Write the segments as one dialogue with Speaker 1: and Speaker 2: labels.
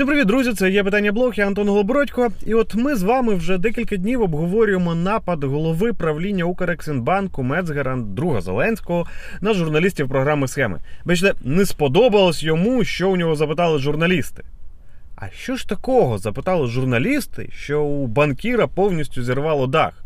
Speaker 1: Всім привіт, друзі! Це є питання блог, я Антон Голобородько. І от ми з вами вже декілька днів обговорюємо напад голови правління Укрексінбанку Мецгера друга Зеленського на журналістів програми схеми. Бачите, не сподобалось йому, що у нього запитали журналісти. А що ж такого запитали журналісти, що у банкіра повністю зірвало дах?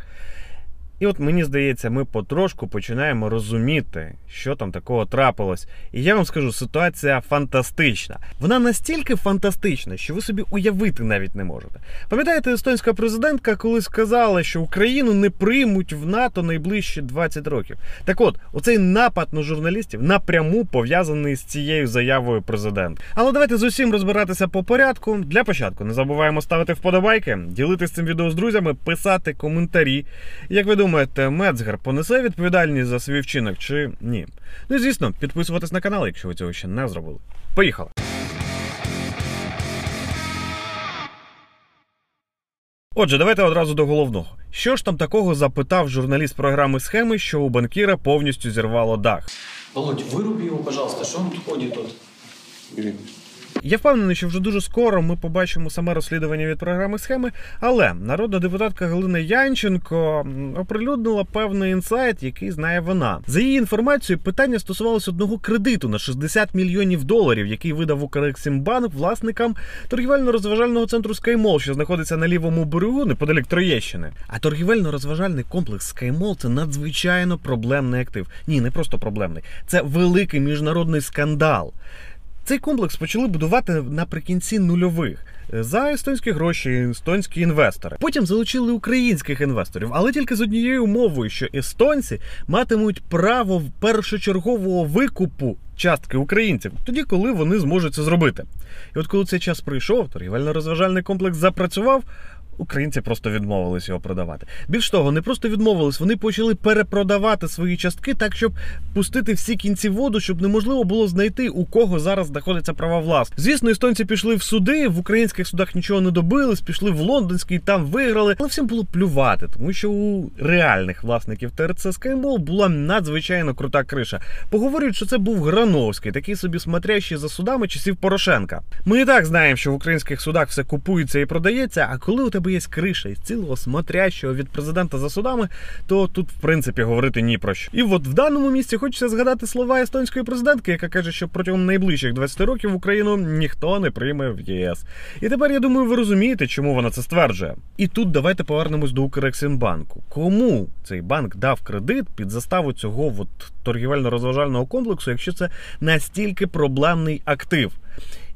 Speaker 1: І от мені здається, ми потрошку починаємо розуміти, що там такого трапилось. І я вам скажу, ситуація фантастична. Вона настільки фантастична, що ви собі уявити навіть не можете. Пам'ятаєте, естонська президентка колись сказала, що Україну не приймуть в НАТО найближчі 20 років. Так от, оцей напад на журналістів напряму пов'язаний з цією заявою президента. Але давайте з усім розбиратися по порядку. Для початку не забуваємо ставити вподобайки, ділитися цим відео з друзями, писати коментарі. Як ви думаєте, Мецгер понесе відповідальність за свій вчинок чи ні? Ну і звісно, підписуватись на канал, якщо ви цього ще не зробили. Поїхали! Отже, давайте одразу до головного. Що ж там такого запитав журналіст програми схеми, що у банкіра повністю зірвало дах?
Speaker 2: Володь, выруби его, пожалуйста, что он тут ходит тут?
Speaker 1: Я впевнений, що вже дуже скоро ми побачимо саме розслідування від програми схеми. Але народна депутатка Галина Янченко оприлюднила певний інсайт, який знає вона. За її інформацією, питання стосувалося одного кредиту на 60 мільйонів доларів, який видав Укрексімбанк власникам торгівельно-розважального центру Скаймол, що знаходиться на лівому берегу неподалік Троєщини. А торгівельно-розважальний комплекс Скаймол це надзвичайно проблемний актив. Ні, не просто проблемний, це великий міжнародний скандал. Цей комплекс почали будувати наприкінці нульових за естонські гроші, естонські інвестори. Потім залучили українських інвесторів, але тільки з однією умовою, що естонці матимуть право першочергового викупу частки українців, тоді, коли вони зможуть це зробити. І от коли цей час прийшов, торгівельно-розважальний комплекс запрацював. Українці просто відмовились його продавати. Більш того, не просто відмовились, вони почали перепродавати свої частки так, щоб пустити всі кінці воду, щоб неможливо було знайти, у кого зараз знаходиться права власності. Звісно, естонці пішли в суди, в українських судах нічого не добились, пішли в лондонський, там виграли. Але всім було плювати, тому що у реальних власників ТРЦ Скаймол була надзвичайно крута криша. Поговорюють, що це був Грановський, такий собі смотрящий за судами часів Порошенка. Ми і так знаємо, що в українських судах все купується і продається. А коли у тебе є криша із цілого смотрящого від президента за судами, то тут, в принципі, говорити ні про що. І от в даному місці хочеться згадати слова естонської президентки, яка каже, що протягом найближчих 20 років Україну ніхто не прийме в єС. І тепер я думаю, ви розумієте, чому вона це стверджує. І тут давайте повернемось до Укрексімбанку. Кому цей банк дав кредит під заставу цього от торгівельно-розважального комплексу, якщо це настільки проблемний актив?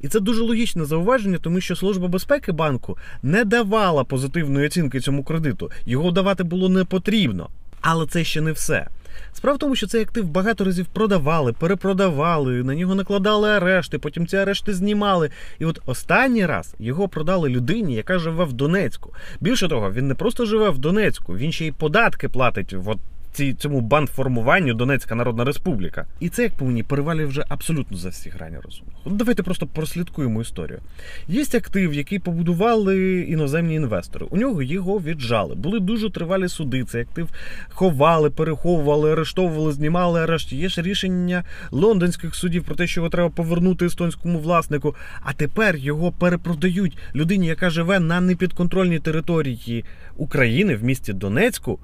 Speaker 1: І це дуже логічне зауваження, тому що служба безпеки банку не давала позитивної оцінки цьому кредиту. Його давати було не потрібно. Але це ще не все. Справа в тому, що цей актив багато разів продавали, перепродавали, на нього накладали арешти, потім ці арешти знімали. І от останній раз його продали людині, яка живе в Донецьку. Більше того, він не просто живе в Донецьку, він ще й податки платить. От ці, цьому бандформуванню Донецька Народна Республіка. І це, як по мені, перевалює вже абсолютно за всі грані розуму. Давайте просто прослідкуємо історію. Є актив, який побудували іноземні інвестори. У нього його віджали. Були дуже тривалі суди. Цей актив ховали, переховували, арештовували, знімали арешт. Є ж рішення лондонських судів про те, що його треба повернути естонському власнику. А тепер його перепродають людині, яка живе на непідконтрольній території України в місті Донецьку.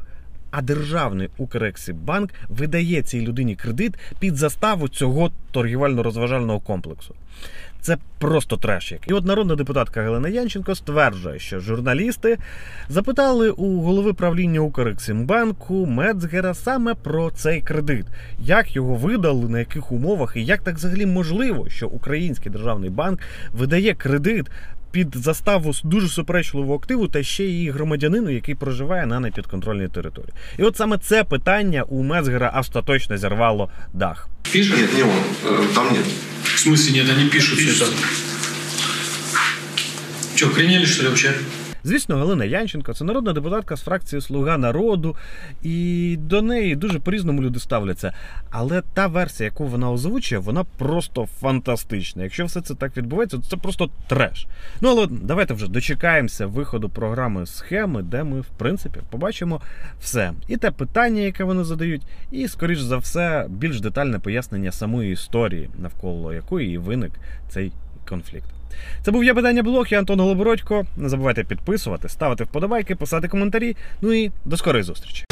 Speaker 1: А державний Укрексібанк видає цій людині кредит під заставу цього торгівельно-розважального комплексу. Це просто треш. І от народна депутатка Галина Янченко стверджує, що журналісти запитали у голови правління Укрексімбанку Мецгера саме про цей кредит, як його видали, на яких умовах, і як так взагалі можливо, що український державний банк видає кредит під заставу дуже суперечливого активу та ще й громадянину, який проживає на непідконтрольній території. І от саме це питання у Мецгера остаточно зірвало дах.
Speaker 2: Пишет?
Speaker 3: Нет, не он. Э, Там нет.
Speaker 4: В смысле нет, они пишут все это. Че, охренели, что ли, вообще?
Speaker 1: Звісно, Галина Янченко це народна депутатка з фракції Слуга народу, і до неї дуже по-різному люди ставляться. Але та версія, яку вона озвучує, вона просто фантастична. Якщо все це так відбувається, то це просто треш. Ну але давайте вже дочекаємося виходу програми схеми, де ми, в принципі, побачимо все. І те питання, яке вони задають, і, скоріш за все, більш детальне пояснення самої історії, навколо якої і виник цей конфлікт. Це був я питання блог, я Антон Голобородько. Не забувайте підписувати, ставити вподобайки, писати коментарі. Ну і до скорої зустрічі.